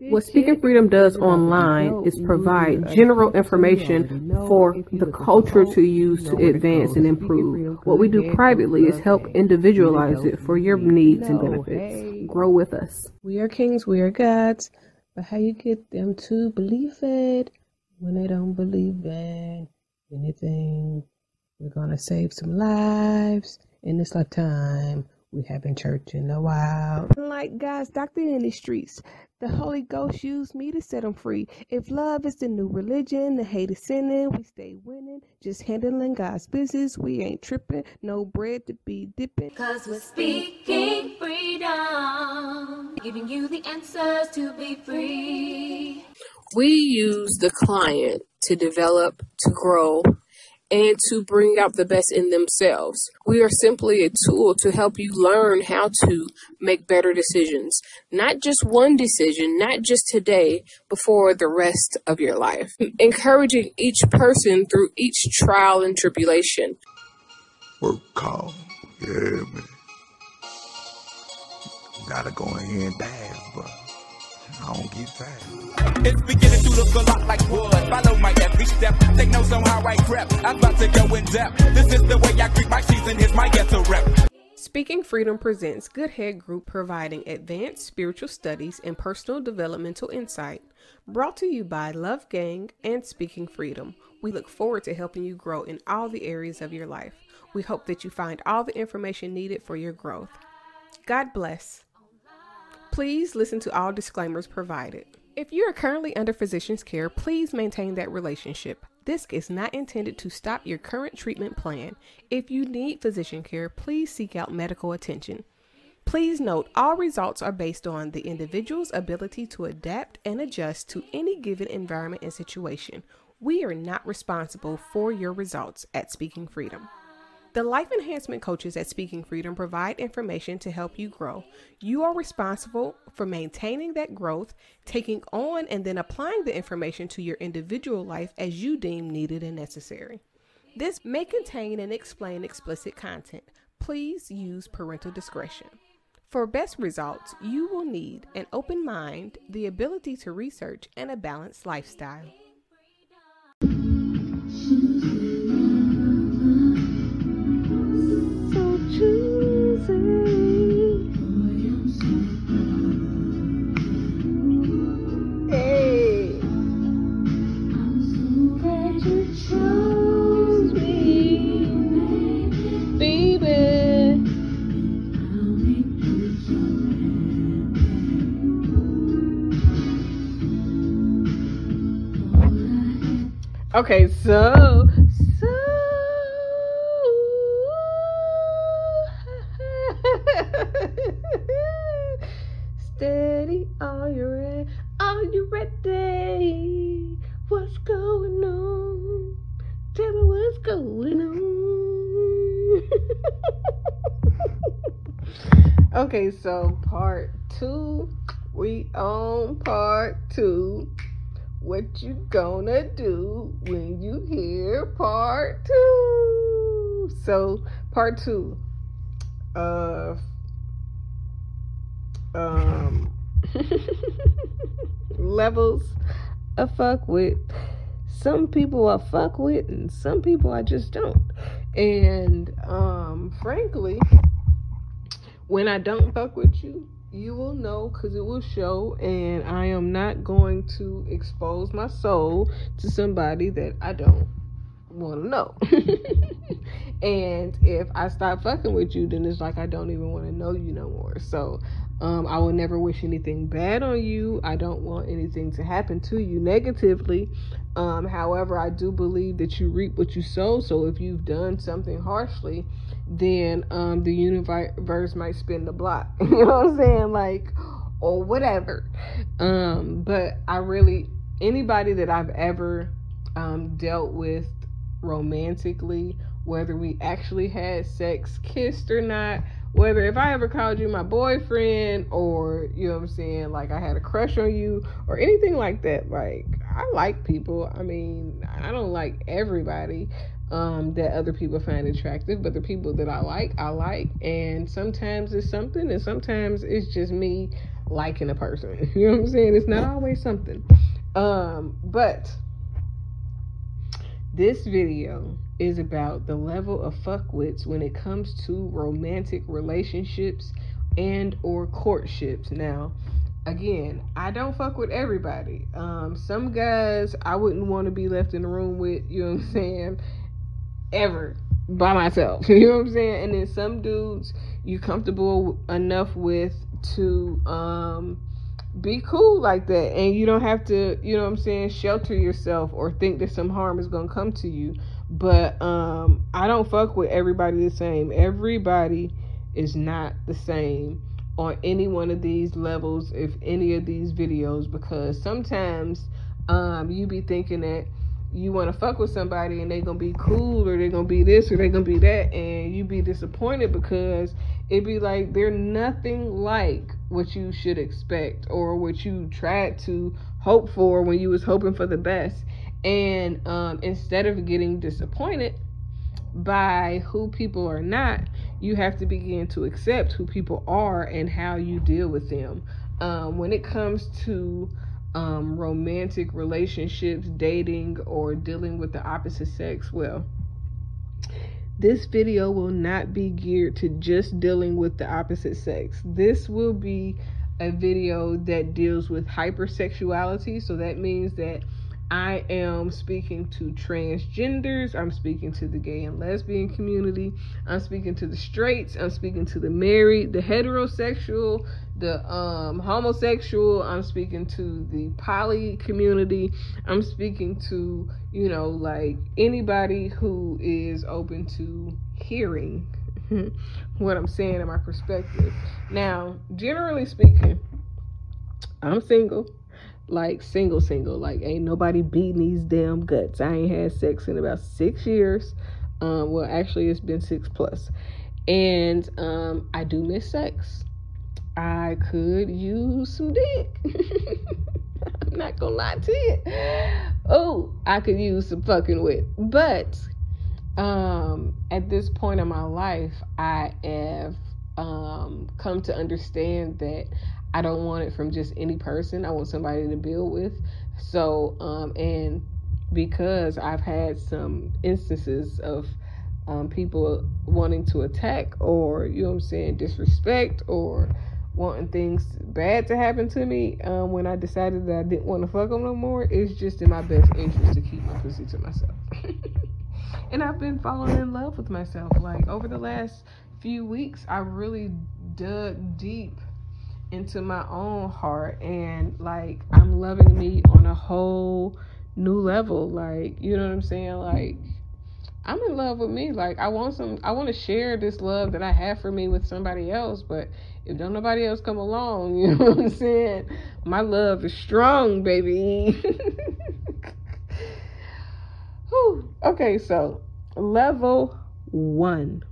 What Speaking Freedom does online is provide general information for the culture to use to advance and improve. What we do privately is help individualize it for your needs and benefits. Grow with us. We are kings, we are gods, but how you get them to believe it when they don't believe in anything? We're gonna save some lives in this lifetime. We haven't church in a while. Like God's doctor in the streets, the Holy Ghost used me to set them free. If love is the new religion, the hate is sinning, we stay winning. Just handling God's business, we ain't tripping. No bread to be dipping. Cause we're speaking freedom, giving you the answers to be free. We use the client to develop, to grow, and to bring out the best in themselves. We are simply a tool to help you learn how to make better decisions. Not just one decision, not just today, but for the rest of your life. Encouraging each person through each trial and tribulation. Work call. Yeah, man. Gotta go in and dance, but I don't get tired. It's beginning to look a lot like wood. Follow my every step. Take notes on how I crept. I'm about to go in depth. This is the way I greet my season. Here's my ghetto rep. Speaking Freedom presents Good Head Group providing advanced spiritual studies and personal developmental insight. Brought to you by Love Gang and Speaking Freedom. We look forward to helping you grow in all the areas of your life. We hope that you find all the information needed for your growth. God bless. Please listen to all disclaimers provided. If you are currently under physician's care, please maintain that relationship. This is not intended to stop your current treatment plan. If you need physician care, please seek out medical attention. Please note all results are based on the individual's ability to adapt and adjust to any given environment and situation. We are not responsible for your results at Speaking Freedom. The life enhancement coaches at Speaking Freedom provide information to help you grow. You are responsible for maintaining that growth, taking on and then applying the information to your individual life as you deem needed and necessary. This may contain and explain explicit content. Please use parental discretion. For best results, you will need an open mind, the ability to research, and a balanced lifestyle. Okay, so so steady. Are you ready? Are you ready? What's going on? Tell me what's going on. okay, so part two. We on part two. What you gonna do So part two of um levels of fuck with. Some people I fuck with and some people I just don't. And um frankly, when I don't fuck with you, you will know because it will show and i am not going to expose my soul to somebody that i don't want to know and if i stop fucking with you then it's like i don't even want to know you no more so um, i will never wish anything bad on you i don't want anything to happen to you negatively um, however i do believe that you reap what you sow so if you've done something harshly then um, the universe might spin the block. you know what I'm saying? Like, or whatever. Um, but I really, anybody that I've ever um, dealt with romantically, whether we actually had sex, kissed or not, whether if I ever called you my boyfriend or, you know what I'm saying, like I had a crush on you or anything like that, like, I like people. I mean, I don't like everybody um, that other people find attractive, but the people that I like, I like. And sometimes it's something, and sometimes it's just me liking a person. You know what I'm saying? It's not always something. Um, but this video is about the level of fuckwits when it comes to romantic relationships and or courtships. Now, again, I don't fuck with everybody. Um, some guys I wouldn't want to be left in the room with, you know what I'm saying, ever by myself. You know what I'm saying? And then some dudes you comfortable enough with to um be cool like that. And you don't have to you know what i'm saying shelter yourself or think that some harm is gonna come to you. But um i don't fuck with everybody the same. Everybody is not the same on any one of these levels if any of these videos because sometimes um you be thinking that you want to fuck with somebody and they gonna be cool or they gonna be this or they gonna be that and you be disappointed because it be like they're nothing like what you should expect or what you tried to hope for when you was hoping for the best. And um, instead of getting disappointed by who people are not you have to begin to accept who people are and how you deal with them. Um, when it comes to um, romantic relationships dating or dealing with the opposite sex well this video will not be geared to just dealing with the opposite sex. This will be a video that deals with hypersexuality. So that means that I am speaking to transgenders. I'm speaking to the gay and lesbian community. I'm speaking to the straights. I'm speaking to the married, the heterosexual, the um, homosexual. I'm speaking to the poly community. I'm speaking to, you know, like anybody who is open to hearing what I'm saying in my perspective. Now, generally speaking, I'm single like single single. Like ain't nobody beating these damn guts. I ain't had sex in about six years. Um well actually it's been six plus. And um i do miss sex. I could use some dick. I'm not gonna lie to you. Oh i could use some fucking with but um at this point in my life i have um come to understand that I don't want it from just any person. I want somebody to build with. So, um, and because I've had some instances of um, people wanting to attack or, you know what I'm saying, disrespect or wanting things bad to happen to me um, when I decided that I didn't want to fuck them no more, it's just in my best interest to keep my pussy to myself. and I've been falling in love with myself. Like over the last few weeks, I really dug deep into my own heart and like I'm loving me on a whole new level like you know what I'm saying? Like I'm in love with me. Like I want some I want to share this love that I have for me with somebody else but if don't nobody else come along you know what I'm saying? My love is strong baby. Whew. okay so level 1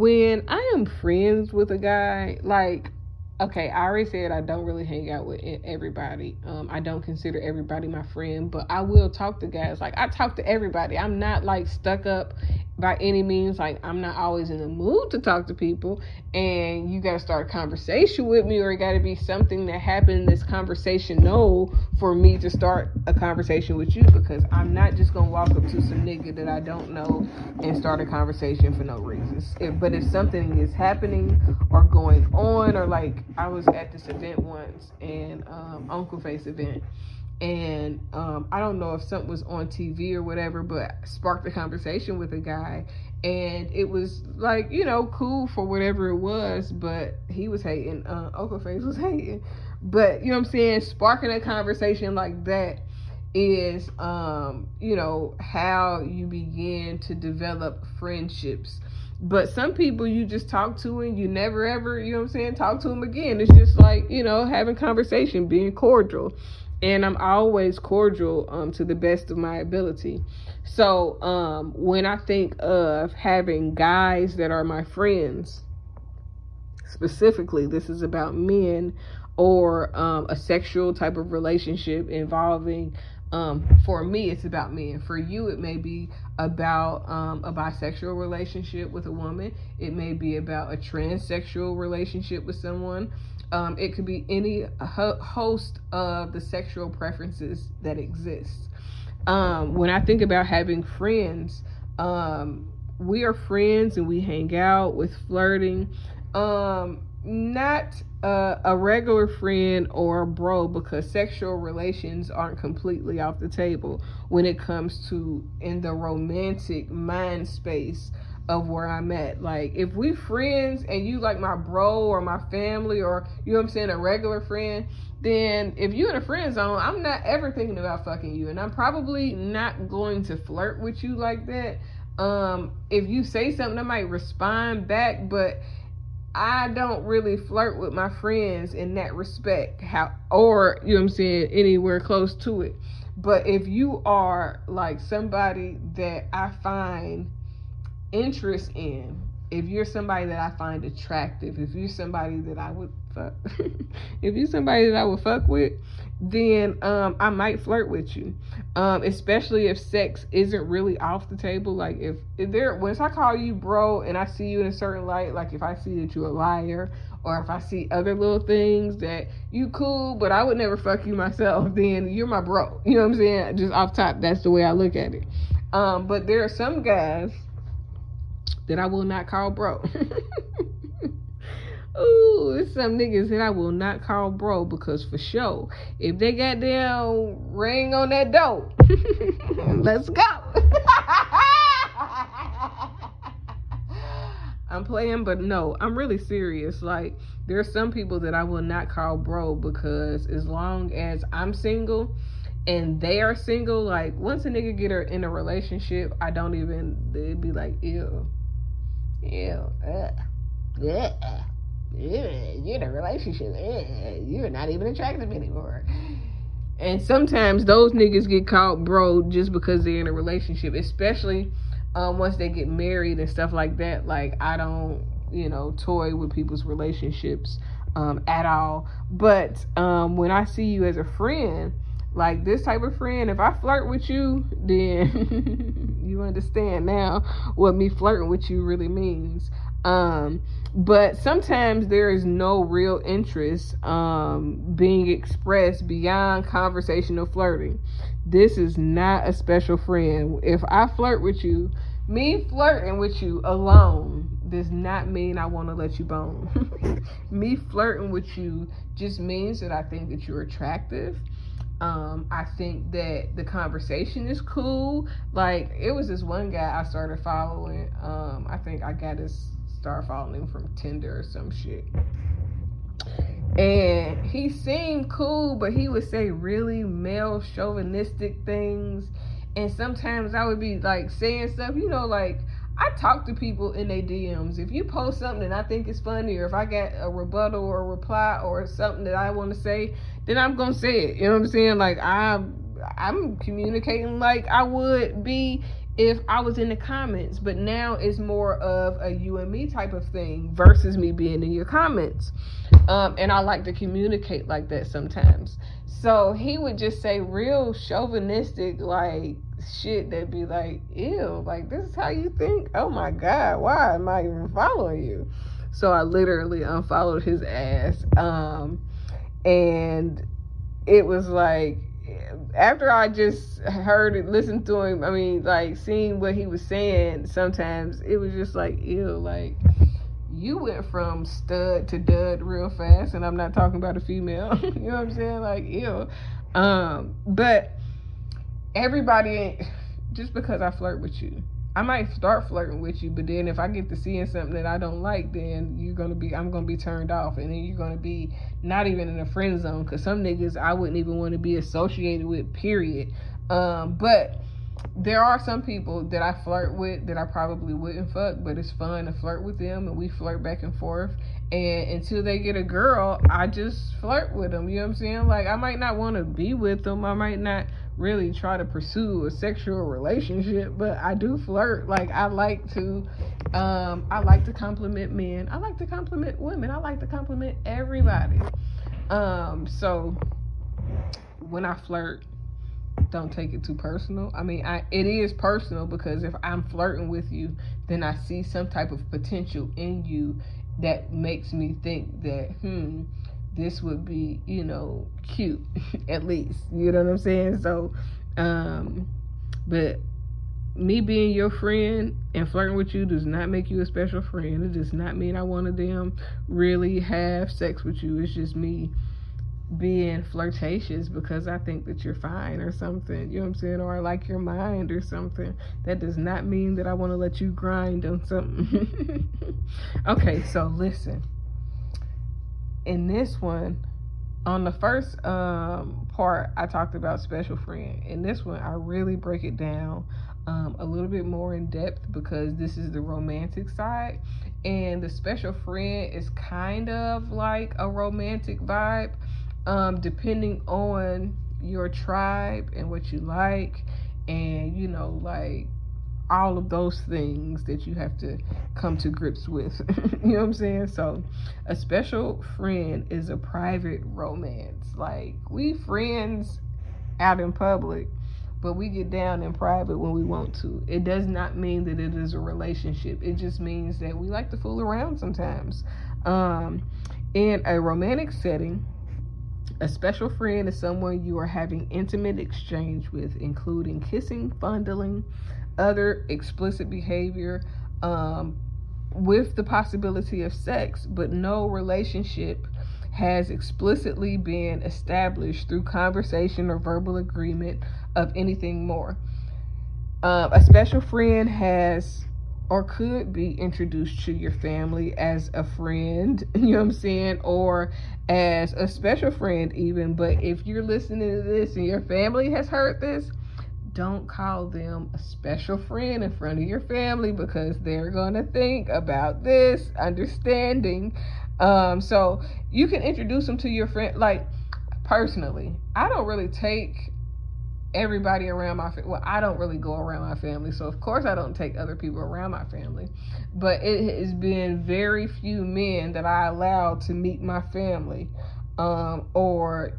when I am friends with a guy, like, okay, I already said I don't really hang out with everybody. Um, I don't consider everybody my friend, but I will talk to guys. Like, I talk to everybody. I'm not like stuck up by any means. Like, I'm not always in the mood to talk to people, and you got to start a conversation with me, or it got to be something that happened in this conversation. No, for me to start a conversation with you because I'm not just gonna walk up to some nigga that I don't know and start a conversation for no reason. If, but if something is happening or going on, or like I was at this event once and um, Uncle Face event and um, I don't know if something was on TV or whatever, but sparked a conversation with a guy, and it was like you know cool for whatever it was, but he was hating. Uh, Uncle Face was hating, but you know what I'm saying, sparking a conversation like that is um you know how you begin to develop friendships. But some people you just talk to and you never ever you know what i'm saying talk to them again. It's just like you know having conversation being cordial and I'm always cordial um, to the best of my ability. So um, when I think of having guys that are my friends, specifically, this is about men or um, a sexual type of relationship involving. Um, for me, it's about men. For you, it may be about um, a bisexual relationship with a woman. It may be about a transsexual relationship with someone Um, it could be any ho- host of the sexual preferences that exist. Um, when I think about having friends, um, we are friends and we hang out with flirting. Um, not a regular friend or a bro because sexual relations aren't completely off the table when it comes to in the romantic mind space of where I'm at. Like if we friends and you like my bro or my family or you know what I'm saying, a regular friend, then if you're in a friend zone, I'm not ever thinking about fucking you. And I'm probably not going to flirt with you like that. Um, if you say something, I might respond back, but I don't really flirt with my friends in that respect. How or you know what I'm saying, anywhere close to it. But if you are like somebody that I find interest in, if you're somebody that I find attractive, if you're somebody that I would fuck, if you're somebody that I would fuck with, then um, I might flirt with you. Um, especially if sex isn't really off the table. Like if, if there, once I call you bro and I see you in a certain light, like if I see that you're a liar or if I see other little things that you cool, but I would never fuck you myself, then you're my bro. You know what I'm saying? Just off top, that's the way I look at it. Um, but there are some guys that I will not call bro. Ooh, some niggas that I will not call bro because for sure, if they got down ring on that door, let's go. I'm playing, but no, I'm really serious. Like, there's some people that I will not call bro because as long as I'm single and they are single, like once a nigga get her in a relationship, I don't even they'd be like, ew, ew, uh, yeah you're in a relationship. You're not even attractive anymore. And sometimes those niggas get called bro just because they're in a relationship, especially um, once they get married and stuff like that. Like, I don't, you know, toy with people's relationships um, at all. But um, when I see you as a friend, like this type of friend, if I flirt with you, then you understand now what me flirting with you really means. Um, but sometimes there is no real interest um, being expressed beyond conversational flirting. This is not a special friend. If I flirt with you, me flirting with you alone does not mean I want to let you bone. me flirting with you just means that I think that you're attractive. Um, I think that the conversation is cool. Like it was this one guy I started following. Um, I think I got his start following from Tinder or some shit. And he seemed cool, but he would say really male chauvinistic things. And sometimes I would be like saying stuff, you know, like I talk to people in their DMs. If you post something I think is funny, or if I get a rebuttal or a reply or something that I want to say, then I'm gonna say it. You know what I'm saying? Like I'm I'm communicating like I would be if I was in the comments, but now it's more of a you and me type of thing versus me being in your comments. Um, and I like to communicate like that sometimes. So he would just say real chauvinistic, like shit that be like, ew, like this is how you think? Oh my God, why am I even following you? So I literally unfollowed his ass. Um, and it was like, after I just heard it, listened to him, I mean, like seeing what he was saying, sometimes it was just like, ew, like you went from stud to dud real fast, and I'm not talking about a female. you know what I'm saying? Like, ew. Um, but everybody, just because I flirt with you, I might start flirting with you, but then if I get to seeing something that I don't like, then you're gonna be, I'm gonna be turned off, and then you're gonna be not even in a friend zone. Cause some niggas I wouldn't even want to be associated with. Period. Um, but there are some people that I flirt with that I probably wouldn't fuck, but it's fun to flirt with them, and we flirt back and forth. And until they get a girl, I just flirt with them. You know what I'm saying? Like I might not want to be with them. I might not really try to pursue a sexual relationship, but I do flirt. Like I like to um I like to compliment men. I like to compliment women. I like to compliment everybody. Um so when I flirt, don't take it too personal. I mean, I it is personal because if I'm flirting with you, then I see some type of potential in you that makes me think that hmm this would be, you know, cute at least. You know what I'm saying? So, um, but me being your friend and flirting with you does not make you a special friend. It does not mean I want to them really have sex with you. It's just me being flirtatious because I think that you're fine or something. You know what I'm saying? Or I like your mind or something. That does not mean that I want to let you grind on something. okay, so listen. In this one, on the first um, part, I talked about special friend. In this one, I really break it down um, a little bit more in depth because this is the romantic side. And the special friend is kind of like a romantic vibe, um, depending on your tribe and what you like, and you know, like all of those things that you have to come to grips with. you know what I'm saying? So, a special friend is a private romance. Like, we friends out in public, but we get down in private when we want to. It does not mean that it is a relationship. It just means that we like to fool around sometimes. Um, in a romantic setting, a special friend is someone you are having intimate exchange with, including kissing, fondling, other explicit behavior, um, with the possibility of sex, but no relationship has explicitly been established through conversation or verbal agreement of anything more. Um, a special friend has or could be introduced to your family as a friend, you know what I'm saying, or as a special friend, even. But if you're listening to this and your family has heard this, don't call them a special friend in front of your family because they're going to think about this understanding. Um, so you can introduce them to your friend. Like, personally, I don't really take everybody around my family. Well, I don't really go around my family, so of course I don't take other people around my family. But it has been very few men that I allow to meet my family, um, or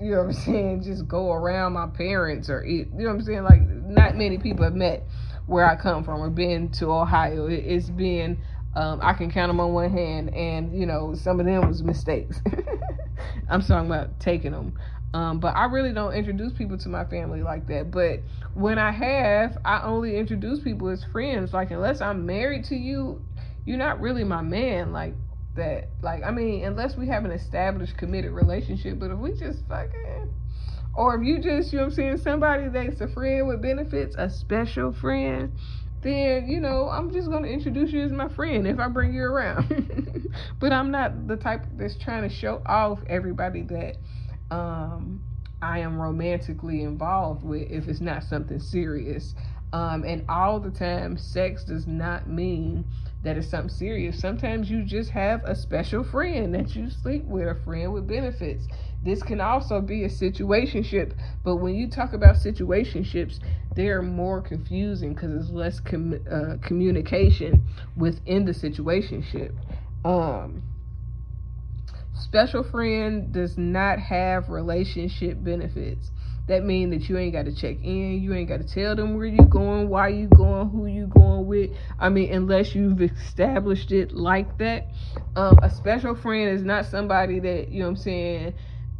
you know what I'm saying, just go around my parents or eat. You know what I'm saying? Like not many people have met where I come from or been to Ohio. It, has been um, I can count them on one hand, and you know some of them was mistakes. I'm talking about taking them. Um, but I really don't introduce people to my family like that. But when I have, I only introduce people as friends. Like unless I'm married to you, you're not really my man. Like that. Like I mean, unless we have an established committed relationship. But if we just fucking, or if you just, you know I'm saying, somebody that's a friend with benefits, a special friend. Then you know I'm just gonna introduce you as my friend if I bring you around. but I'm not the type that's trying to show off everybody that um, I am romantically involved with if it's not something serious. Um, and all the time, sex does not mean that it's something serious. Sometimes you just have a special friend that you sleep with, a friend with benefits. This can also be a situationship, but when you talk about situationships, they're more confusing because it's less com- uh, communication within the situationship. Um, Special friend does not have relationship benefits. That means that you ain't got to check in. You ain't got to tell them where you going, why you going, who you going with. I mean, unless you've established it like that. Um, a special friend is not somebody that you know. what I'm saying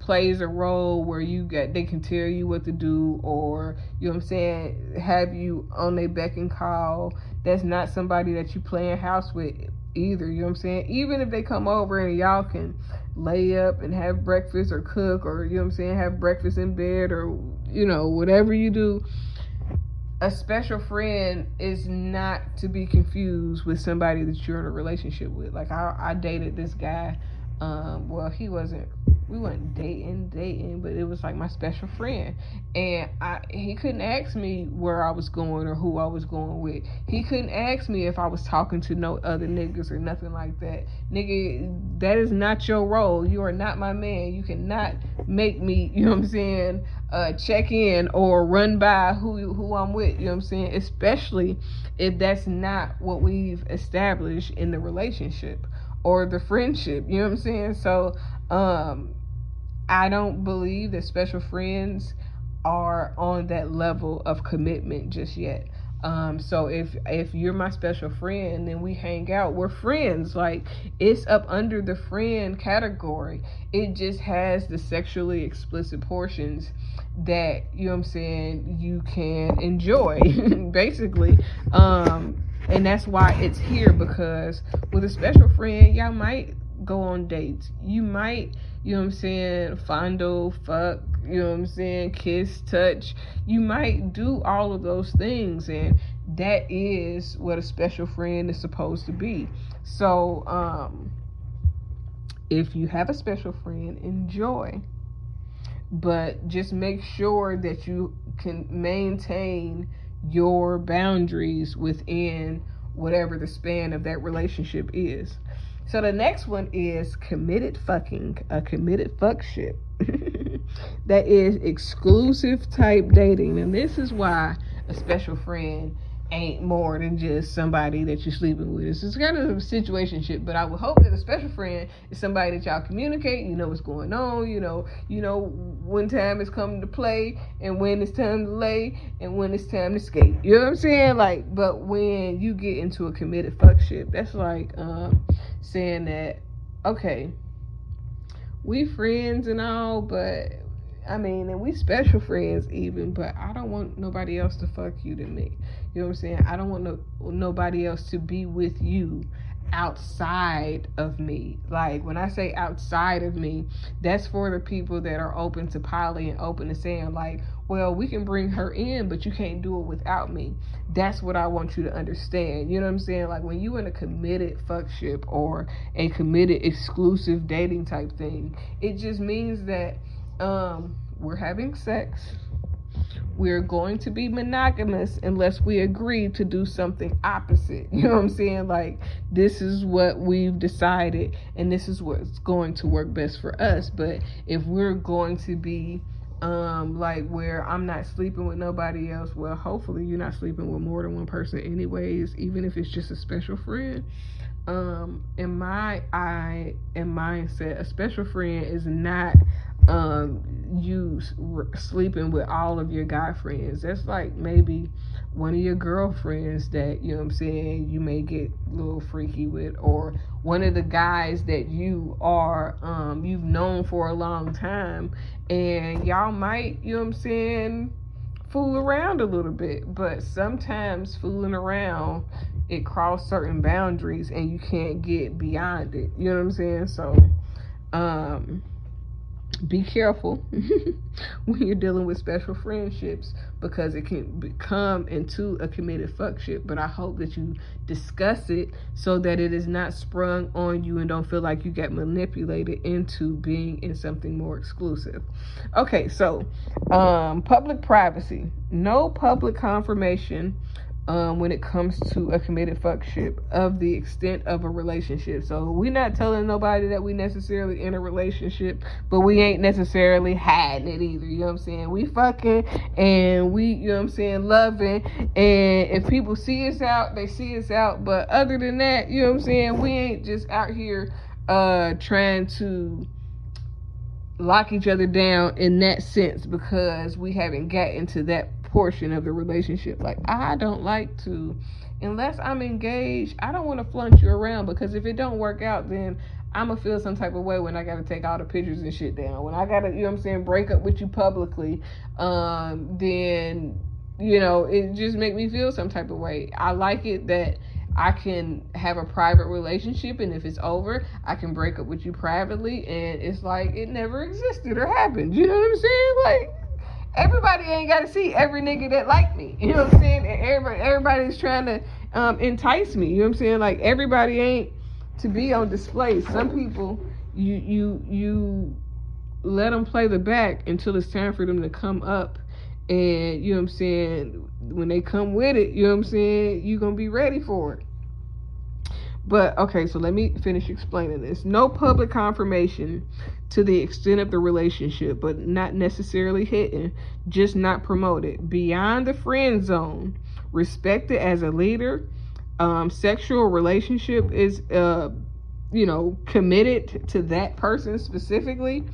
plays a role where you get they can tell you what to do or you know what I'm saying have you on their beck and call that's not somebody that you playing house with either you know what I'm saying even if they come over and y'all can lay up and have breakfast or cook or you know what I'm saying have breakfast in bed or you know whatever you do. A special friend is not to be confused with somebody that you're in a relationship with. Like I, I dated this guy um well he wasn't we weren't dating, dating, but it was like my special friend. And I he couldn't ask me where I was going or who I was going with. He couldn't ask me if I was talking to no other niggas or nothing like that. Nigga, that is not your role. You are not my man. You cannot make me, you know what I'm saying, uh, check in or run by who who I'm with, you know what I'm saying? Especially if that's not what we've established in the relationship or the friendship, you know what I'm saying? So um I don't believe that special friends are on that level of commitment just yet. Um, so if if you're my special friend and we hang out, we're friends. Like it's up under the friend category. It just has the sexually explicit portions that you know what I'm saying you can enjoy basically. Um, and that's why it's here because with a special friend, y'all might go on dates. You might, you know what I'm saying, fondle, fuck, you know what I'm saying, kiss, touch. You might do all of those things and that is what a special friend is supposed to be. So, um if you have a special friend, enjoy. But just make sure that you can maintain your boundaries within whatever the span of that relationship is. So the next one is committed fucking, a committed fuckship. that is exclusive type dating. And this is why a special friend ain't more than just somebody that you're sleeping with. It's kind of a situation but I would hope that a special friend is somebody that y'all communicate, you know what's going on, you know, you know when time is coming to play and when it's time to lay and when it's time to skate. You know what I'm saying? Like, but when you get into a committed fuckship, that's like um saying that, okay, we friends and all, but I mean, and we special friends even, but I don't want nobody else to fuck you to me. You know what I'm saying? I don't want no nobody else to be with you outside of me. Like when I say outside of me, that's for the people that are open to poly and open to saying like, well, we can bring her in, but you can't do it without me. That's what I want you to understand. You know what I'm saying? Like when you in a committed fuckship or a committed exclusive dating type thing, it just means that um we're having sex we're going to be monogamous unless we agree to do something opposite. You know what I'm saying? Like, this is what we've decided, and this is what's going to work best for us. But if we're going to be um like where I'm not sleeping with nobody else, well, hopefully you're not sleeping with more than one person, anyways, even if it's just a special friend. Um, in my eye and mindset, a special friend is not um you sleeping with all of your guy friends. That's like maybe one of your girlfriends that you know i'm saying you may get a little freaky with or one of the guys that you are um you've known for a long time. And y'all might you know what i'm saying fool around a little bit. But sometimes fooling around it cross certain boundaries and you can't get beyond it. You know what i'm saying? So um be careful when you're dealing with special friendships because it can become into a committed fuckship. But I hope that you discuss it so that it is not sprung on you and don't feel like you get manipulated into being in something more exclusive. Okay, so um, public privacy, no public confirmation um, when it comes to a committed fuckship of the extent of a relationship. So we're not telling nobody that we necessarily in a relationship, but we ain't necessarily hiding it either. You know what I'm saying? We fucking and we, you know what I'm saying, loving. And if people see us out, they see us out. But other than that, you know what I'm saying, we ain't just out here uh trying to lock each other down in that sense because we haven't gotten to that portion of the relationship. Like, I don't like to, unless I'm engaged, I don't want to flaunt you around because if it don't work out, then I'm gonna feel some type of way when I gotta take all the pictures and shit down. When I gotta, you know I'm saying, break up with you publicly, um, then, you know, it just make me feel some type of way. I like it that I can have a private relationship, and if it's over, I can break up with you privately, and it's like it never existed or happened. You know what I'm saying? Like, everybody ain't got to see every nigga that like me. You know what I'm saying? And everybody, everybody's trying to um, entice me. You know what I'm saying? Like everybody ain't to be on display. Some people, you you you let them play the back until it's time for them to come up. And you know what I'm saying? When they come with it, you know what I'm saying? You're gonna be ready for it. But okay, so let me finish explaining this. No public confirmation to the extent of the relationship, but not necessarily hidden, just not promoted. Beyond the friend zone, respected as a leader. Um, sexual relationship is uh you know, committed to that person specifically,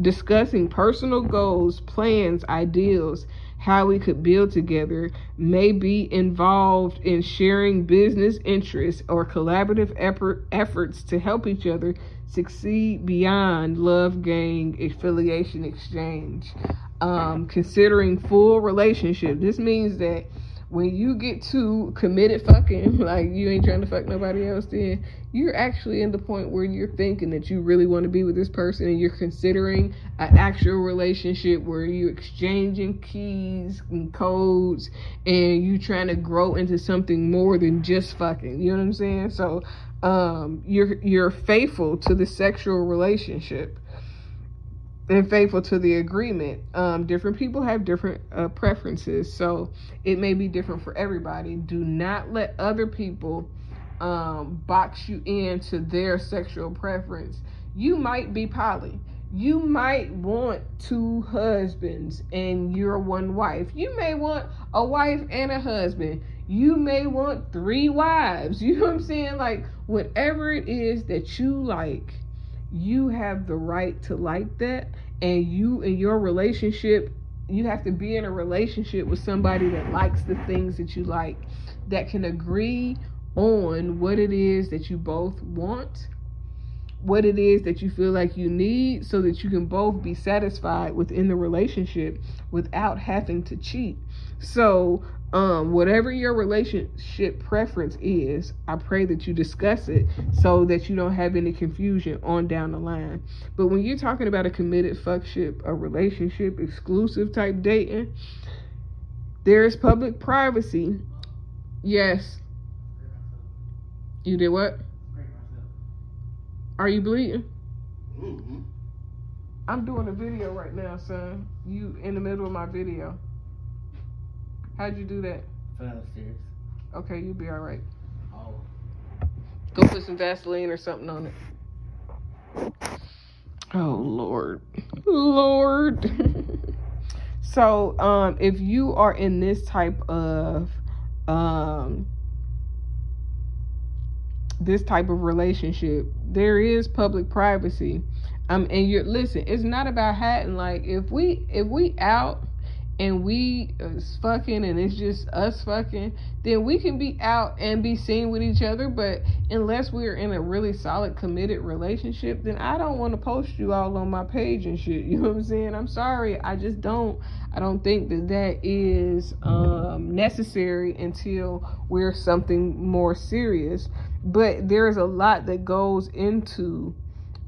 discussing personal goals, plans, ideals, how we could build together, may be involved in sharing business interests or collaborative effort, efforts to help each other succeed beyond love gang affiliation exchange. Um, considering full relationship. This means that when you get to committed fucking, like you ain't trying to fuck nobody else, then you're actually in the point where you're thinking that you really want to be with this person and you're considering an actual relationship where you're exchanging keys and codes and you trying to grow into something more than just fucking. You know what I'm saying? So um, you're you're faithful to the sexual relationship and faithful to the agreement. Um, different people have different uh, preferences, so it may be different for everybody. Do not let other people um, box you into their sexual preference. You might be poly. You might want two husbands and you're one wife. You may want a wife and a husband. You may want three wives. You know what I'm saying? Like, whatever it is that you like, you have the right to like that and you in your relationship you have to be in a relationship with somebody that likes the things that you like that can agree on what it is that you both want what it is that you feel like you need so that you can both be satisfied within the relationship without having to cheat. So um, whatever your relationship preference is, I pray that you discuss it so that you don't have any confusion on down the line. But when you're talking about a committed fuckship, a relationship, exclusive type dating, there is public privacy. Yes. You did what? Are you bleeding? Mm-hmm. I'm doing a video right now, son. You in the middle of my video. How'd you do that? Fell upstairs. Okay, you'll be all right. Oh. Go put some Vaseline or something on it. Oh Lord, Lord. so, um, if you are in this type of, um, this type of relationship, there is public privacy. Um, and you're listen. It's not about hiding. Like if we if we out and we is fucking and it's just us fucking, then we can be out and be seen with each other. But unless we're in a really solid committed relationship, then I don't want to post you all on my page and shit. You know what I'm saying? I'm sorry. I just don't. I don't think that that is um, necessary until we're something more serious. But there's a lot that goes into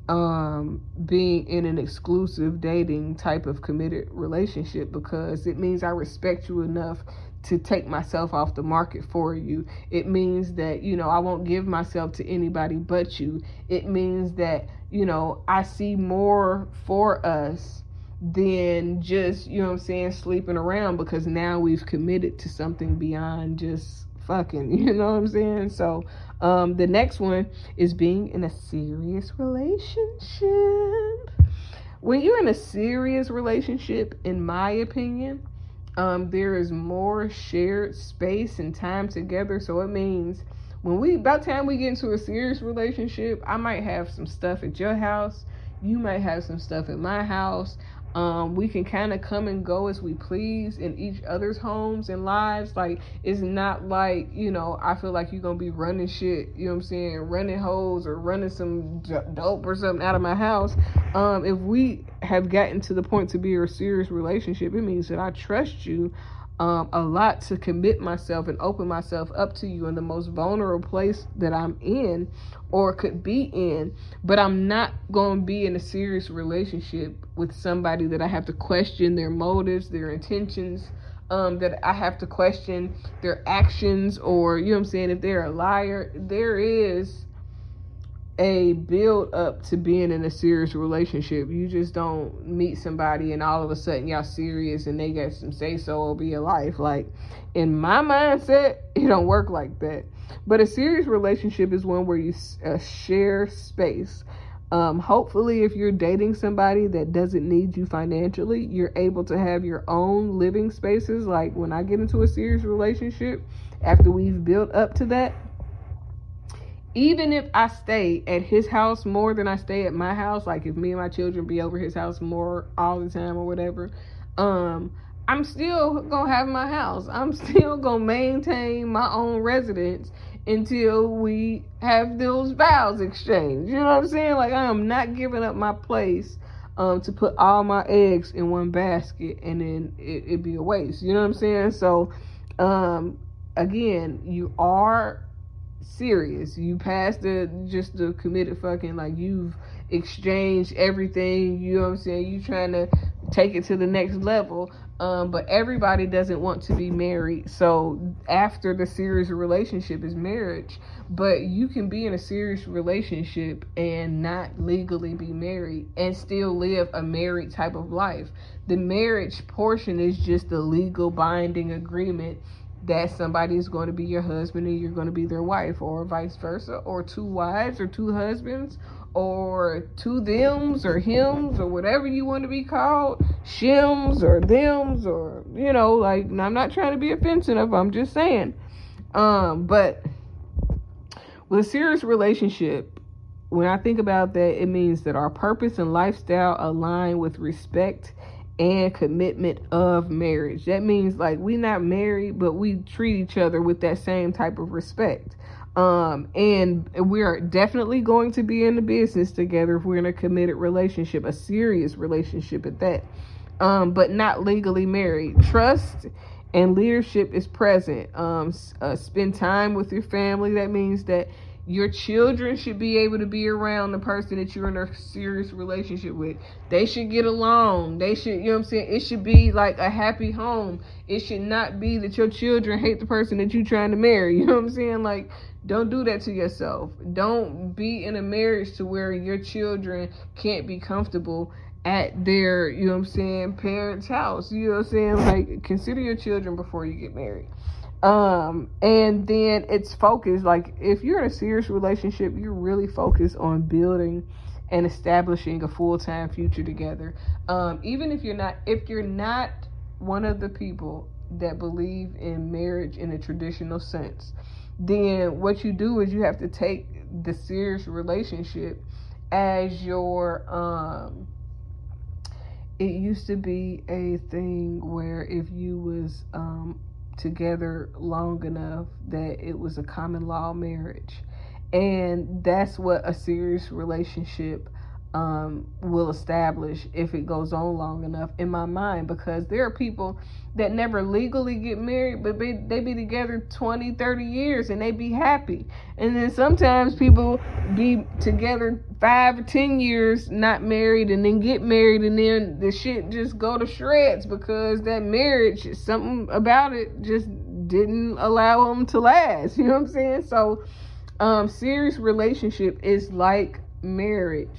um being in an exclusive dating type of committed relationship because it means I respect you enough to take myself off the market for you. It means that, you know, I won't give myself to anybody but you. It means that, you know, I see more for us than just, you know I'm saying, sleeping around because now we've committed to something beyond just fucking, you know what I'm saying? So, um, the next one is being in a serious relationship. When you're in a serious relationship, in my opinion, um, there is more shared space and time together. So it means when we, about time we get into a serious relationship, I might have some stuff at your house. You might have some stuff at my house. Um, we can kind of come and go as we please in each other's homes and lives. Like, it's not like, you know, I feel like you're going to be running shit, you know what I'm saying, running hoes or running some dope or something out of my house. Um, if we have gotten to the point to be a serious relationship, it means that I trust you um, a lot to commit myself and open myself up to you in the most vulnerable place that I'm in or could be in. But I'm not going to be in a serious relationship with somebody that I have to question their motives, their intentions, um, that I have to question their actions, or, you know what I'm saying, if they're a liar. There is a build up to being in a serious relationship. You just don't meet somebody and all of a sudden y'all serious and they got some say so over your life. Like in my mindset, it don't work like that. But a serious relationship is one where you uh, share space. Um, hopefully, if you're dating somebody that doesn't need you financially, you're able to have your own living spaces. Like when I get into a serious relationship, after we've built up to that, even if I stay at his house more than I stay at my house, like if me and my children be over his house more all the time or whatever, um, I'm still gonna have my house. I'm still gonna maintain my own residence until we have those vows exchanged. You know what I'm saying? Like I am not giving up my place um, to put all my eggs in one basket and then it, it'd be a waste. You know what I'm saying? So um, again, you are serious. You passed the just the committed fucking like you've exchanged everything. You know what I'm saying? You trying to take it to the next level. Um, but everybody doesn't want to be married. So after the serious relationship is marriage, but you can be in a serious relationship and not legally be married and still live a married type of life. The marriage portion is just the legal binding agreement that somebody is going to be your husband and you're going to be their wife, or vice versa, or two wives or two husbands, or two thems or hims or whatever you want to be called, shims or thems or you know, like I'm not trying to be offensive, I'm just saying. Um, but with a serious relationship, when I think about that, it means that our purpose and lifestyle align with respect and commitment of marriage. That means like we not married, but we treat each other with that same type of respect. Um, and we are definitely going to be in the business together if we're in a committed relationship, a serious relationship at that. Um, but not legally married. Trust and leadership is present. Um, uh, spend time with your family. That means that your children should be able to be around the person that you're in a serious relationship with. They should get along. They should, you know what I'm saying? It should be like a happy home. It should not be that your children hate the person that you're trying to marry. You know what I'm saying? Like, don't do that to yourself. Don't be in a marriage to where your children can't be comfortable at their, you know what I'm saying, parents' house. You know what I'm saying? Like, consider your children before you get married. Um, and then it's focused like if you're in a serious relationship, you're really focused on building and establishing a full-time future together. Um, even if you're not if you're not one of the people that believe in marriage in a traditional sense, then what you do is you have to take the serious relationship as your um it used to be a thing where if you was um together long enough that it was a common law marriage. And that's what a serious relationship um, will establish if it goes on long enough in my mind because there are people that never legally get married but they, they be together 20 30 years and they be happy. And then sometimes people be together five or ten years not married and then get married and then the shit just go to shreds because that marriage something about it just didn't allow them to last you know what i'm saying? So um serious relationship is like marriage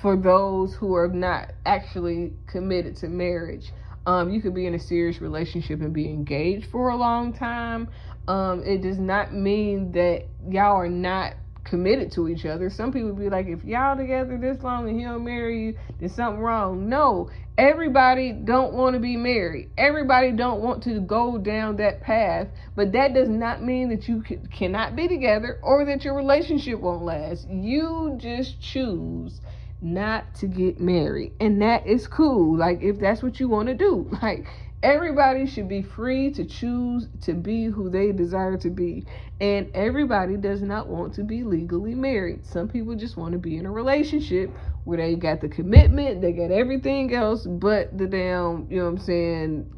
for those who are not actually committed to marriage. Um, you could be in a serious relationship and be engaged for a long time. Um, it does not mean that y'all are not committed to each other. Some people be like, if y'all together this long and he don't marry you, there's something wrong. No, everybody don't want to be married. Everybody don't want to go down that path. But that does not mean that you cannot be together or that your relationship won't last. You just choose not to get married. And that is cool. Like, if that's what you want to do. Like, everybody should be free to choose to be who they desire to be. And everybody does not want to be legally married. Some people just want to be in a relationship where they got the commitment, they got everything else but the damn, you know what I'm saying,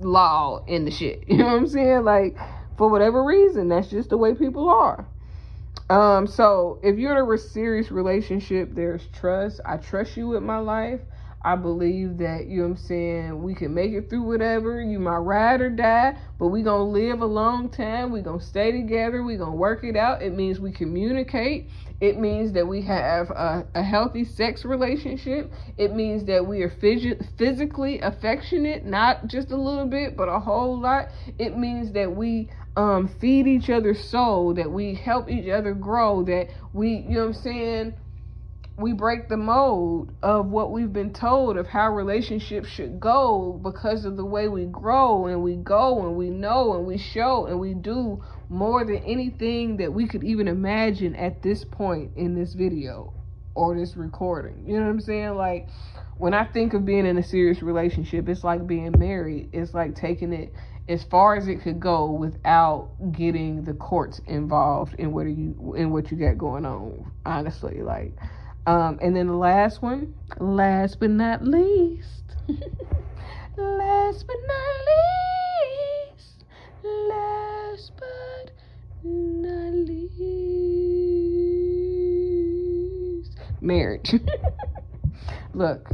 law and the shit. You know what I'm saying? Like, for whatever reason, that's just the way people are. Um, so if you're in a serious relationship, there's trust. I trust you with my life. I believe that, you know I'm saying, we can make it through whatever. You might ride or die, but we going to live a long time. we going to stay together. we going to work it out. It means we communicate. It means that we have a, a healthy sex relationship. It means that we are phys- physically affectionate, not just a little bit, but a whole lot. It means that we um, feed each other's soul, that we help each other grow, that we, you know what I'm saying, we break the mold of what we've been told of how relationships should go because of the way we grow and we go and we know and we show and we do more than anything that we could even imagine at this point in this video or this recording. You know what I'm saying? Like when I think of being in a serious relationship, it's like being married. It's like taking it as far as it could go without getting the courts involved in what are you in what you got going on. Honestly, like um, and then the last one, last but not least, last but not least, last but not least, marriage. Look,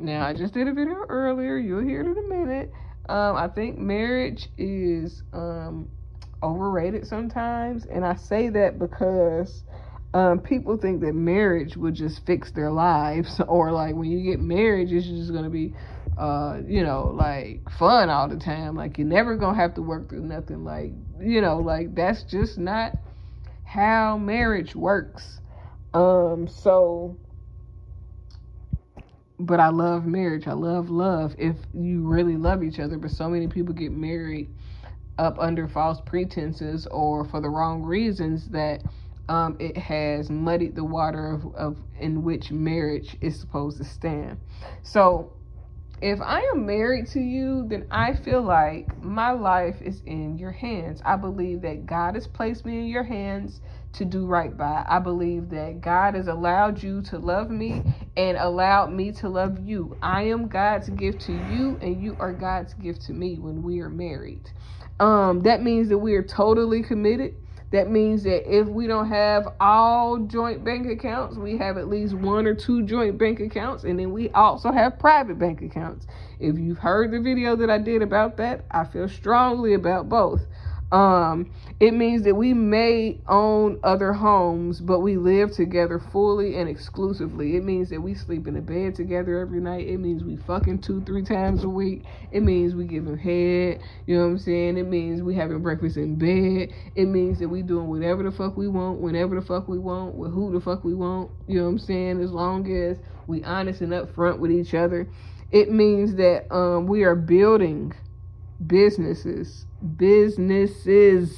now I just did a video earlier. You'll hear it in a minute. Um, I think marriage is um, overrated sometimes, and I say that because um, people think that marriage would just fix their lives, or like when you get married, it's just gonna be, uh, you know, like fun all the time. Like you're never gonna have to work through nothing. Like you know, like that's just not how marriage works. Um, so, but I love marriage. I love love if you really love each other. But so many people get married up under false pretenses or for the wrong reasons that um, it has muddied the water of, of in which marriage is supposed to stand. So if I am married to you, then I feel like my life is in your hands. I believe that God has placed me in your hands to do right by. I believe that God has allowed you to love me and allowed me to love you. I am God's gift to you, and you are God's gift to me when we are married. Um, that means that we are totally committed that means that if we don't have all joint bank accounts, we have at least one or two joint bank accounts, and then we also have private bank accounts. If you've heard the video that I did about that, I feel strongly about both. Um, it means that we may own other homes, but we live together fully and exclusively. It means that we sleep in a bed together every night. It means we fucking two, three times a week. It means we giving head. You know what I'm saying? It means we having breakfast in bed. It means that we doing whatever the fuck we want, whenever the fuck we want, with who the fuck we want. You know what I'm saying? As long as we honest and upfront with each other. It means that um, we are building businesses, businesses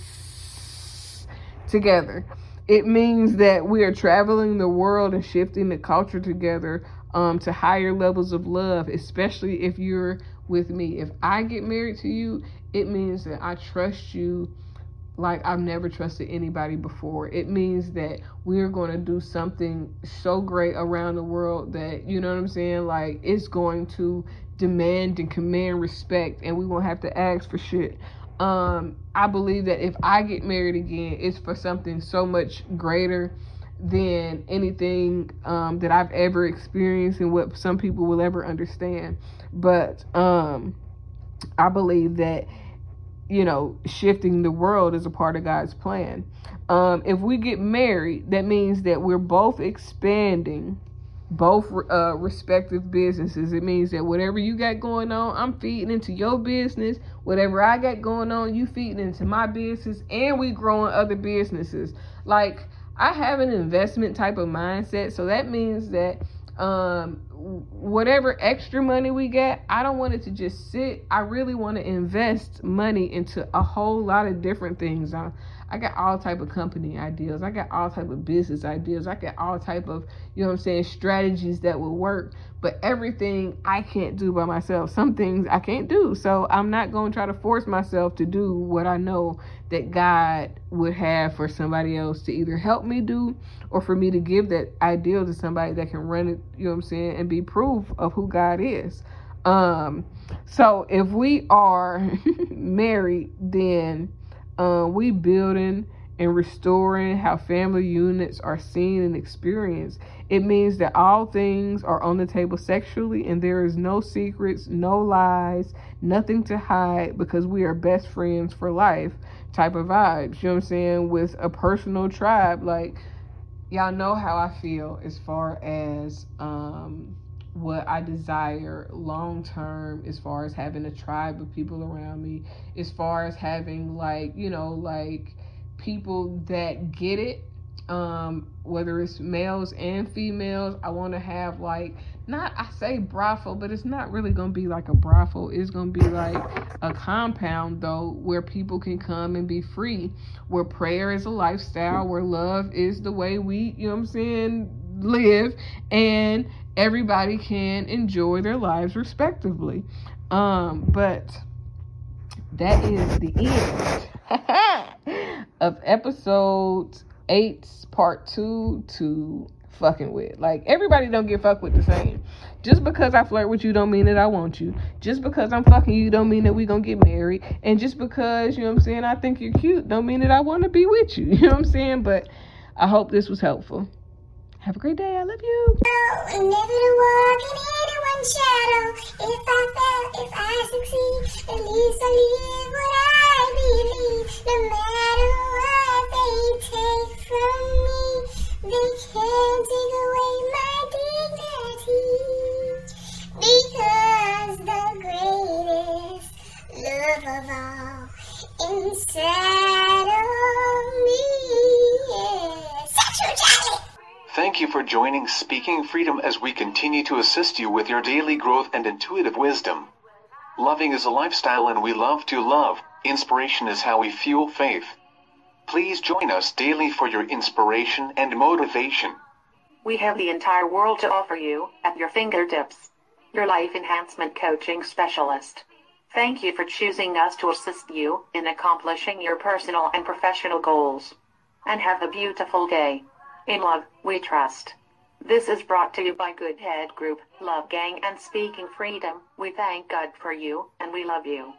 together. It means that we are traveling the world and shifting the culture together um, to higher levels of love, especially if you're with me. If I get married to you, it means that I trust you like I've never trusted anybody before. It means that we're going to do something so great around the world that, you know what I'm saying? Like, it's going to demand and command respect and we won't have to ask for shit. Um, I believe that if I get married again, it's for something so much greater than anything um, that I've ever experienced and what some people will ever understand. But um, I believe that, you know, shifting the world is a part of God's plan. Um, if we get married, that means that we're both expanding both uh, respective businesses. It means that whatever you got going on, I'm feeding into your business. Whatever I got going on, you feeding into my business, and we growing other businesses. Like I have an investment type of mindset, so that means that um, whatever extra money we get, I don't want it to just sit. I really want to invest money into a whole lot of different things. I, I got all type of company ideas. I got all type of business ideas. I got all type of, you know what I'm saying, strategies that will work. But everything I can't do by myself. Some things I can't do. So I'm not going to try to force myself to do what I know that God would have for somebody else to either help me do or for me to give that ideal to somebody that can run it, you know what I'm saying, and be proof of who God is. Um, so if we are married, then uh, we building and restoring how family units are seen and experienced. It means that all things are on the table sexually and there is no secrets, no lies, nothing to hide because we are best friends for life type of vibes. You know what I'm saying? With a personal tribe. Like, y'all know how I feel as far as um what I desire long term as far as having a tribe of people around me, as far as having like, you know, like people that get it um, whether it's males and females. I want to have like not I say brothel, but it's not really gonna be like a brothel. It's gonna be like a compound though, where people can come and be free, where prayer is a lifestyle, where love is the way we, you know what I'm saying, live, and everybody can enjoy their lives respectively. Um, but that is the end of episode eight, part two to fucking with. Like everybody don't get fucked with the same. Just because I flirt with you don't mean that I want you. Just because I'm fucking you don't mean that we gonna get married. And just because, you know what I'm saying, I think you're cute don't mean that I wanna be with you. You know what I'm saying? But I hope this was helpful. Have a great day. I love you. never to walk in anyone's shadow. If I fail, if I succeed, at least I live what I believe. No matter what they take from me, they can't take away my dignity. Because the greatest love of all inside of Thank you for joining Speaking Freedom as we continue to assist you with your daily growth and intuitive wisdom. Loving is a lifestyle and we love to love. Inspiration is how we fuel faith. Please join us daily for your inspiration and motivation. We have the entire world to offer you at your fingertips. Your life enhancement coaching specialist. Thank you for choosing us to assist you in accomplishing your personal and professional goals. And have a beautiful day. In love, we trust. This is brought to you by Good Head Group, Love Gang, and Speaking Freedom. We thank God for you, and we love you.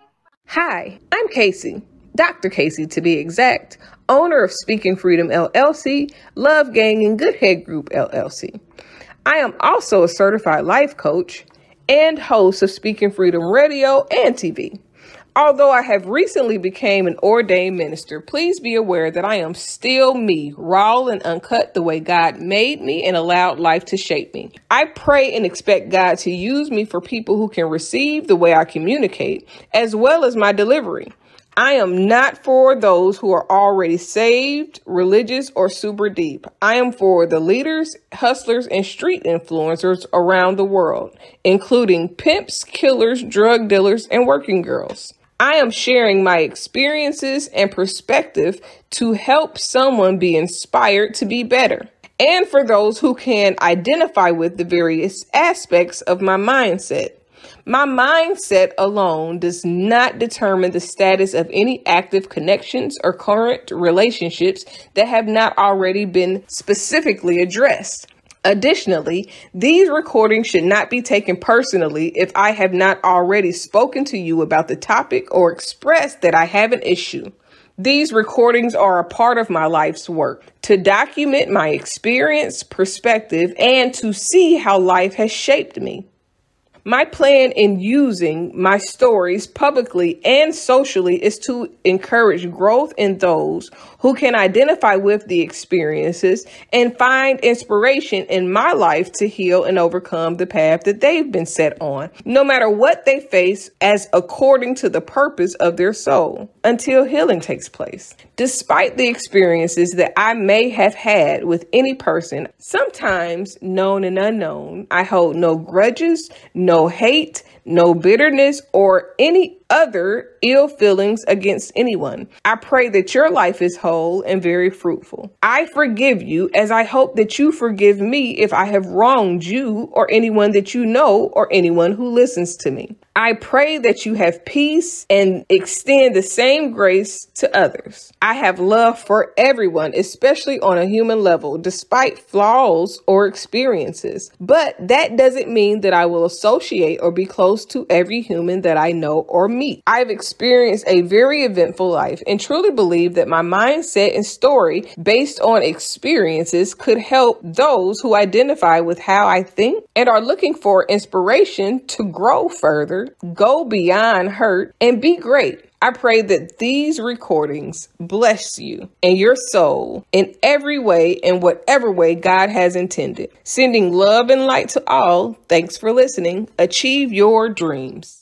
Hi, I'm Casey, Dr. Casey to be exact, owner of Speaking Freedom LLC, Love Gang, and Good Head Group LLC. I am also a certified life coach and host of Speaking Freedom Radio and TV. Although I have recently became an ordained minister, please be aware that I am still me, raw and uncut the way God made me and allowed life to shape me. I pray and expect God to use me for people who can receive the way I communicate, as well as my delivery. I am not for those who are already saved, religious, or super deep. I am for the leaders, hustlers, and street influencers around the world, including pimps, killers, drug dealers, and working girls. I am sharing my experiences and perspective to help someone be inspired to be better. And for those who can identify with the various aspects of my mindset. My mindset alone does not determine the status of any active connections or current relationships that have not already been specifically addressed. Additionally, these recordings should not be taken personally if I have not already spoken to you about the topic or expressed that I have an issue. These recordings are a part of my life's work to document my experience, perspective, and to see how life has shaped me. My plan in using my stories publicly and socially is to encourage growth in those who can identify with the experiences and find inspiration in my life to heal and overcome the path that they've been set on, no matter what they face, as according to the purpose of their soul, until healing takes place. Despite the experiences that I may have had with any person, sometimes known and unknown, I hold no grudges, no hate, no bitterness, or any other ill feelings against anyone. I pray that your life is whole and very fruitful. I forgive you as I hope that you forgive me if I have wronged you or anyone that you know or anyone who listens to me. I pray that you have peace and extend the same grace to others. I have love for everyone, especially on a human level, despite flaws or experiences. But that doesn't mean that I will associate or be close to every human that I know or meet. I've experienced a very eventful life and truly believe that my mindset and story based on experiences could help those who identify with how I think and are looking for inspiration to grow further, go beyond hurt, and be great. I pray that these recordings bless you and your soul in every way and whatever way God has intended. Sending love and light to all. Thanks for listening. Achieve your dreams.